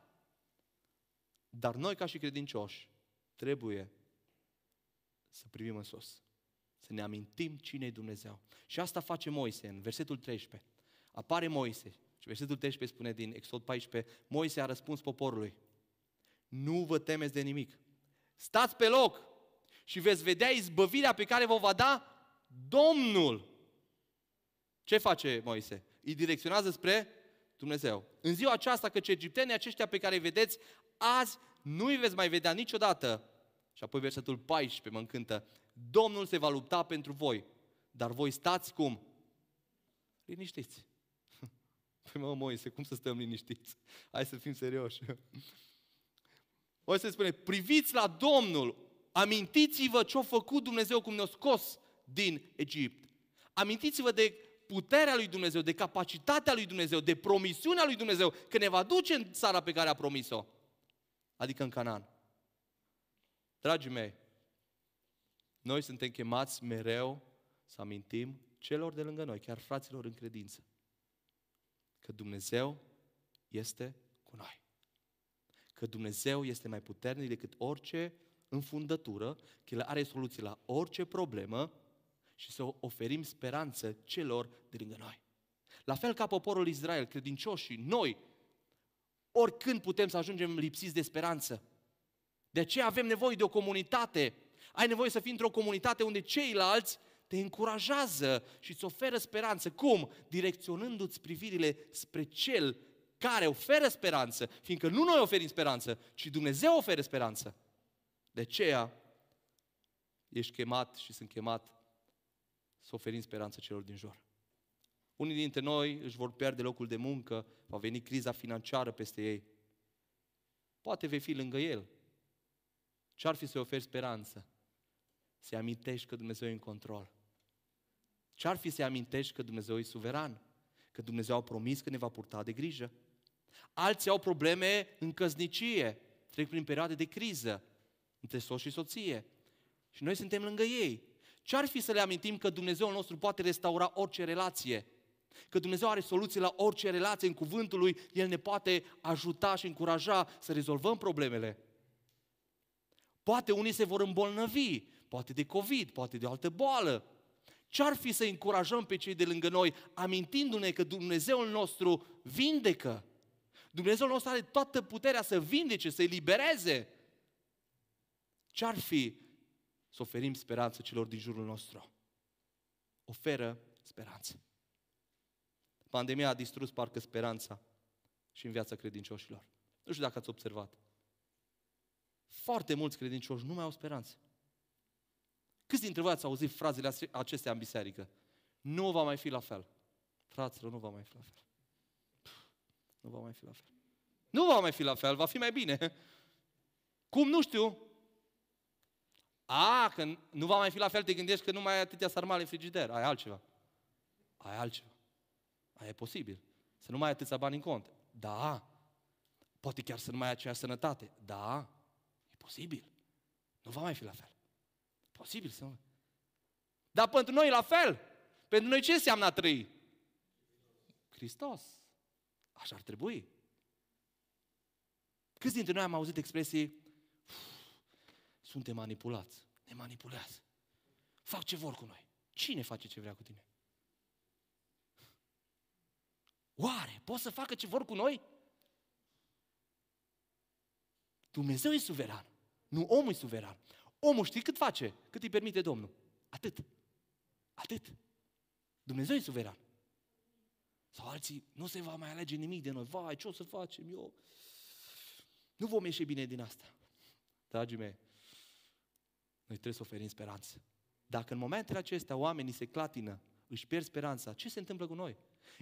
Dar noi, ca și credincioși, trebuie să privim în sus. Să ne amintim cine e Dumnezeu. Și asta face Moise în versetul 13. Apare Moise și versetul 13 spune din Exod 14, Moise a răspuns poporului, nu vă temeți de nimic. Stați pe loc și veți vedea izbăvirea pe care vă va da Domnul. Ce face Moise? Îi direcționează spre Dumnezeu. În ziua aceasta, căci egiptenii aceștia pe care îi vedeți azi, nu îi veți mai vedea niciodată. Și apoi versetul 14 mă încântă. Domnul se va lupta pentru voi, dar voi stați cum? Liniștiți. Păi mă, Moise, cum să stăm liniștiți? Hai să fim serioși. O să spune, priviți la Domnul, amintiți-vă ce a făcut Dumnezeu cum ne-a scos din Egipt. Amintiți-vă de puterea lui Dumnezeu, de capacitatea lui Dumnezeu, de promisiunea lui Dumnezeu, că ne va duce în țara pe care a promis-o, adică în Canaan. Dragii mei, noi suntem chemați mereu să amintim celor de lângă noi, chiar fraților în credință, că Dumnezeu este cu noi că Dumnezeu este mai puternic decât orice înfundătură, că El are soluții la orice problemă și să oferim speranță celor de lângă noi. La fel ca poporul Israel, credincioșii, noi, oricând putem să ajungem lipsiți de speranță. De aceea avem nevoie de o comunitate. Ai nevoie să fii într-o comunitate unde ceilalți te încurajează și îți oferă speranță. Cum? Direcționându-ți privirile spre Cel care oferă speranță, fiindcă nu noi oferim speranță, ci Dumnezeu oferă speranță. De aceea ești chemat și sunt chemat să oferim speranță celor din jur. Unii dintre noi își vor pierde locul de muncă, va veni criza financiară peste ei. Poate vei fi lângă el. Ce-ar fi să oferi speranță? Să amintești că Dumnezeu e în control. Ce-ar fi să amintești că Dumnezeu e suveran? Că Dumnezeu a promis că ne va purta de grijă? Alții au probleme în căznicie, trec prin perioade de criză între soț și soție. Și noi suntem lângă ei. Ce ar fi să le amintim că Dumnezeu nostru poate restaura orice relație? Că Dumnezeu are soluții la orice relație în cuvântul Lui, El ne poate ajuta și încuraja să rezolvăm problemele. Poate unii se vor îmbolnăvi, poate de COVID, poate de o altă boală. Ce-ar fi să încurajăm pe cei de lângă noi, amintindu-ne că Dumnezeul nostru vindecă? Dumnezeu nostru are toată puterea să vindece, să elibereze. Ce-ar fi să oferim speranță celor din jurul nostru? Oferă speranță. Pandemia a distrus parcă speranța și în viața credincioșilor. Nu știu dacă ați observat. Foarte mulți credincioși nu mai au speranță. Câți dintre voi ați auzit frazele acestea în biserică? Nu va mai fi la fel. Fraților, nu va mai fi la fel. Nu va mai fi la fel. Nu va mai fi la fel, va fi mai bine. Cum? Nu știu. A, că nu va mai fi la fel, te gândești că nu mai ai atâtea sarmale în frigider. Ai altceva. Ai altceva. Aia e posibil. Să nu mai ai atâția bani în cont. Da. Poate chiar să nu mai ai aceeași sănătate. Da. E posibil. Nu va mai fi la fel. Posibil să nu. Dar pentru noi la fel. Pentru noi ce înseamnă a trăi? Hristos. Așa ar trebui. Câți dintre noi am auzit expresii suntem manipulați. Ne manipulează. Fac ce vor cu noi. Cine face ce vrea cu tine? Oare pot să facă ce vor cu noi? Dumnezeu e suveran. Nu omul e suveran. Omul știi cât face? Cât îi permite Domnul? Atât. Atât. Dumnezeu e suveran. Sau alții, nu se va mai alege nimic de noi. Vai, ce o să facem eu? Nu vom ieși bine din asta. Dragii mei, noi trebuie să oferim speranță. Dacă în momentele acestea oamenii se clatină, își pierd speranța, ce se întâmplă cu noi?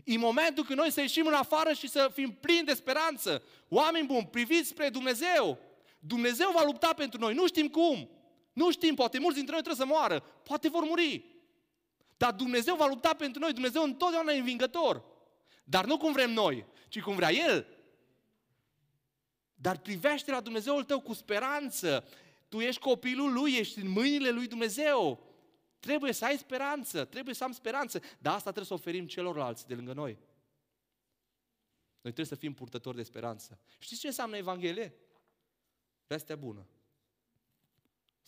În momentul când noi să ieșim în afară și să fim plini de speranță, oameni buni, priviți spre Dumnezeu. Dumnezeu va lupta pentru noi, nu știm cum. Nu știm, poate mulți dintre noi trebuie să moară, poate vor muri. Dar Dumnezeu va lupta pentru noi, Dumnezeu întotdeauna e învingător. Dar nu cum vrem noi, ci cum vrea El. Dar privește la Dumnezeul tău cu speranță. Tu ești copilul Lui, ești în mâinile Lui Dumnezeu. Trebuie să ai speranță, trebuie să am speranță. Dar asta trebuie să oferim celorlalți de lângă noi. Noi trebuie să fim purtători de speranță. Știți ce înseamnă Evanghelie? Vestea bună.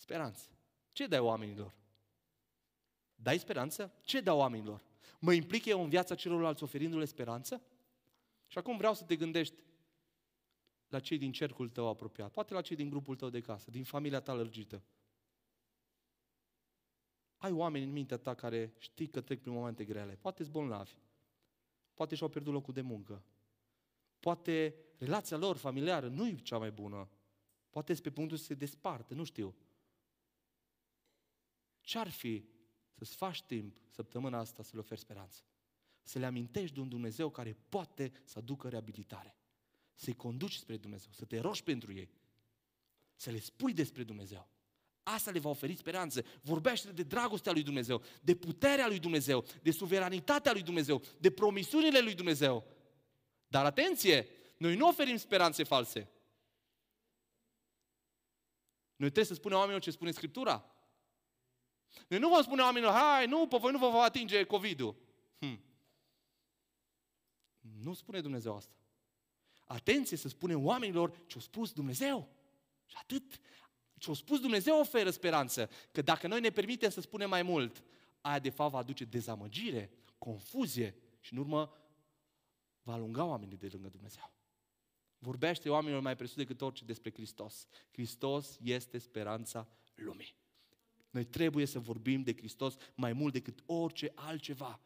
Speranță. Ce dai oamenilor? Dai speranță? Ce dau oamenilor? Mă implic eu în viața celorlalți oferindu-le speranță? Și acum vreau să te gândești la cei din cercul tău apropiat, poate la cei din grupul tău de casă, din familia ta lărgită. Ai oameni în mintea ta care știi că trec prin momente grele. Poate sunt bolnavi. Poate și-au pierdut locul de muncă. Poate relația lor familiară nu e cea mai bună. Poate este pe punctul să se despartă, nu știu. Ce-ar fi să-ți faci timp săptămâna asta să le oferi speranță? Să le amintești de un Dumnezeu care poate să aducă reabilitare. Să-i conduci spre Dumnezeu, să te rogi pentru ei. Să le spui despre Dumnezeu. Asta le va oferi speranță. Vorbește de dragostea lui Dumnezeu, de puterea lui Dumnezeu, de suveranitatea lui Dumnezeu, de promisiunile lui Dumnezeu. Dar atenție, noi nu oferim speranțe false. Noi trebuie să spunem oamenilor ce spune Scriptura. Noi nu vom spune oamenilor, hai, nu, pe voi nu vă va atinge COVID-ul. Hm. Nu spune Dumnezeu asta. Atenție să spunem oamenilor ce a spus Dumnezeu. Și atât. Ce a spus Dumnezeu oferă speranță. Că dacă noi ne permitem să spunem mai mult, aia de fapt va aduce dezamăgire, confuzie și în urmă va alunga oamenii de lângă Dumnezeu. Vorbește oamenilor mai presus decât orice despre Hristos. Hristos este speranța lumii. Noi trebuie să vorbim de Hristos mai mult decât orice altceva.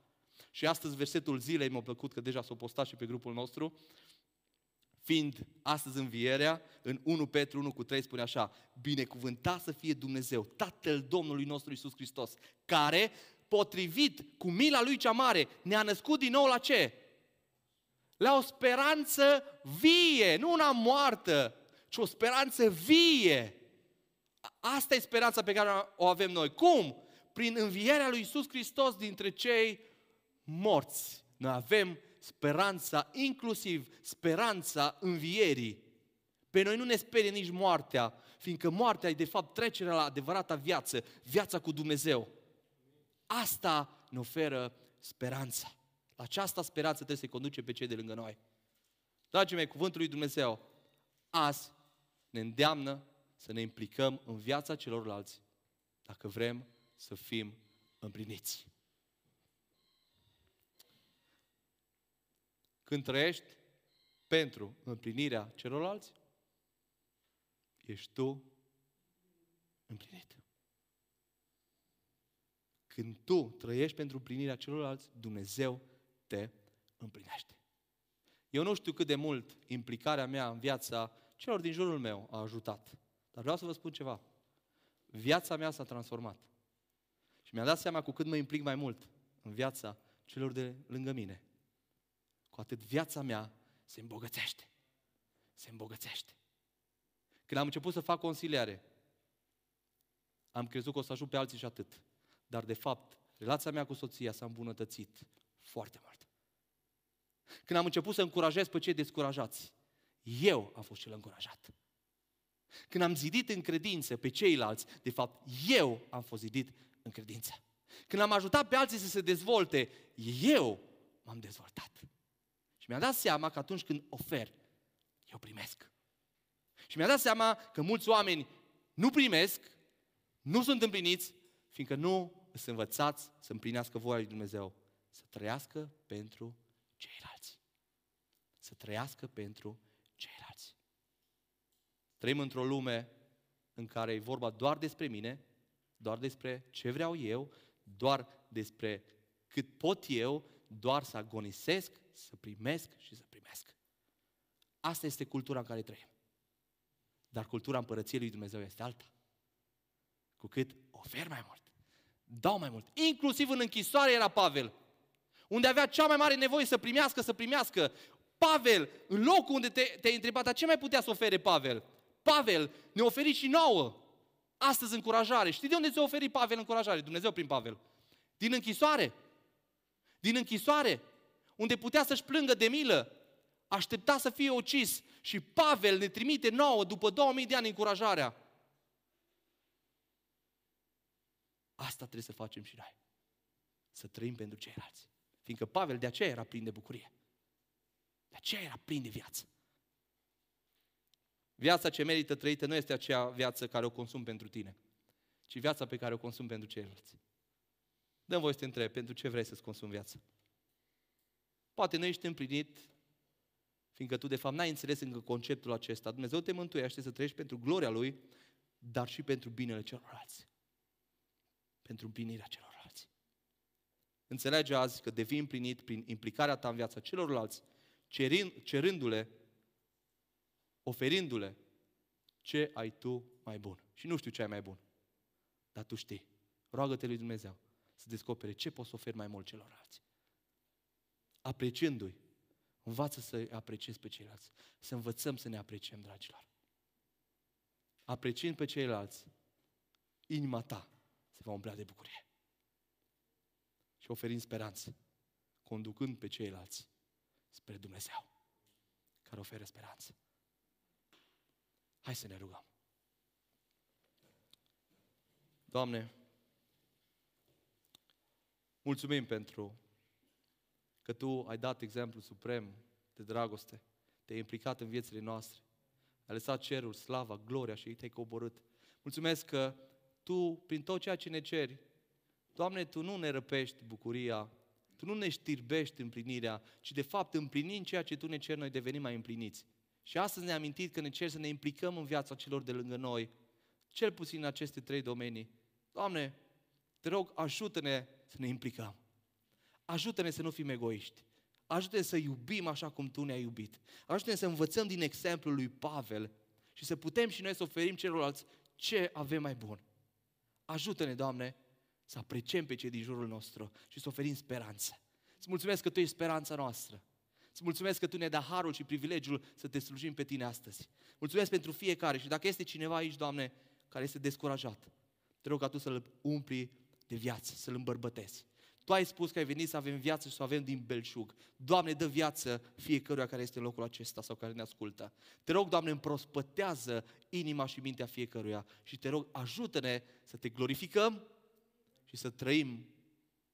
Și astăzi versetul zilei mi-a plăcut că deja s-a postat și pe grupul nostru fiind astăzi învierea, în 1 Petru 1 cu 3 spune așa, binecuvântat să fie Dumnezeu, Tatăl Domnului nostru Isus Hristos, care, potrivit cu mila Lui cea mare, ne-a născut din nou la ce? La o speranță vie, nu una moartă, ci o speranță vie. Asta e speranța pe care o avem noi. Cum? Prin învierea lui Isus Hristos dintre cei morți. Noi avem speranța, inclusiv speranța învierii. Pe noi nu ne sperie nici moartea, fiindcă moartea e de fapt trecerea la adevărata viață, viața cu Dumnezeu. Asta ne oferă speranța. La această speranță trebuie să-i conduce pe cei de lângă noi. Dragii mei, cuvântul lui Dumnezeu azi ne îndeamnă să ne implicăm în viața celorlalți dacă vrem să fim împliniți. Când trăiești pentru împlinirea celorlalți, ești tu împlinit. Când tu trăiești pentru împlinirea celorlalți, Dumnezeu te împlinește. Eu nu știu cât de mult implicarea mea în viața celor din jurul meu a ajutat. Dar vreau să vă spun ceva. Viața mea s-a transformat. Și mi-am dat seama cu cât mă implic mai mult în viața celor de lângă mine, cu atât viața mea se îmbogățește. Se îmbogățește. Când am început să fac consiliare, am crezut că o să ajut pe alții și atât. Dar de fapt, relația mea cu soția s-a îmbunătățit foarte mult. Când am început să încurajez pe cei descurajați, eu am fost cel încurajat. Când am zidit în credință pe ceilalți, de fapt, eu am fost zidit în credință. Când am ajutat pe alții să se dezvolte, eu m-am dezvoltat. Și mi-am dat seama că atunci când ofer, eu primesc. Și mi-am dat seama că mulți oameni nu primesc, nu sunt împliniți, fiindcă nu sunt învățați să împlinească voia lui Dumnezeu. Să trăiască pentru ceilalți. Să trăiască pentru ceilalți. Trăim într-o lume în care e vorba doar despre mine, doar despre ce vreau eu, doar despre cât pot eu, doar să agonisesc, să primesc și să primesc. Asta este cultura în care trăim. Dar cultura împărăției lui Dumnezeu este alta. Cu cât ofer mai mult, dau mai mult. Inclusiv în închisoare era Pavel, unde avea cea mai mare nevoie să primească, să primească. Pavel, în locul unde te, te-ai întrebat, dar ce mai putea să ofere Pavel? Pavel ne oferi și nouă astăzi încurajare. Știi de unde ți-a oferit Pavel încurajare? Dumnezeu prin Pavel. Din închisoare. Din închisoare. Unde putea să-și plângă de milă. Aștepta să fie ucis. Și Pavel ne trimite nouă, după 2000 de ani, încurajarea. Asta trebuie să facem și noi. Să trăim pentru ceilalți. Fiindcă Pavel de aceea era plin de bucurie. De aceea era plin de viață. Viața ce merită trăită nu este aceea viață care o consum pentru tine, ci viața pe care o consum pentru ceilalți. Dăm voi să te întreb, pentru ce vrei să-ți consumi viața? Poate nu ești împlinit, fiindcă tu de fapt n-ai înțeles încă conceptul acesta. Dumnezeu te mântuiește să trăiești pentru gloria Lui, dar și pentru binele celorlalți. Pentru împlinirea celorlalți. Înțelege azi că devii împlinit prin implicarea ta în viața celorlalți, cerind, cerându-le oferindu-le ce ai tu mai bun. Și nu știu ce ai mai bun, dar tu știi. Roagă-te lui Dumnezeu să descopere ce poți să oferi mai mult celorlalți. Apreciându-i, învață să apreciezi pe ceilalți. Să învățăm să ne apreciem, dragilor. Apreciind pe ceilalți, inima ta se va umplea de bucurie. Și oferind speranță, conducând pe ceilalți spre Dumnezeu, care oferă speranță. Hai să ne rugăm. Doamne, mulțumim pentru că Tu ai dat exemplu suprem de dragoste, te-ai implicat în viețile noastre, ai lăsat cerul, slava, gloria și te-ai coborât. Mulțumesc că Tu, prin tot ceea ce ne ceri, Doamne, Tu nu ne răpești bucuria, Tu nu ne știrbești împlinirea, ci de fapt împlinind ceea ce Tu ne ceri, noi devenim mai împliniți. Și astăzi ne-a amintit că ne cer să ne implicăm în viața celor de lângă noi, cel puțin în aceste trei domenii. Doamne, te rog, ajută-ne să ne implicăm. Ajută-ne să nu fim egoiști. Ajută-ne să iubim așa cum Tu ne-ai iubit. Ajută-ne să învățăm din exemplul lui Pavel și să putem și noi să oferim celorlalți ce avem mai bun. Ajută-ne, Doamne, să apreciem pe cei din jurul nostru și să oferim speranță. Îți mulțumesc că Tu ești speranța noastră. Îți mulțumesc că Tu ne dai harul și privilegiul să Te slujim pe Tine astăzi. Mulțumesc pentru fiecare și dacă este cineva aici, Doamne, care este descurajat, Te rog ca Tu să-l umpli de viață, să-l îmbărbătezi. Tu ai spus că ai venit să avem viață și să o avem din belșug. Doamne, dă viață fiecăruia care este în locul acesta sau care ne ascultă. Te rog, Doamne, împrospătează inima și mintea fiecăruia și te rog, ajută-ne să te glorificăm și să trăim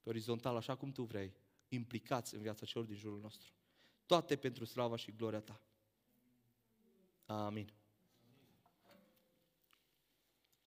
pe orizontal așa cum Tu vrei, implicați în viața celor din jurul nostru toate pentru slava și gloria Ta. Amin.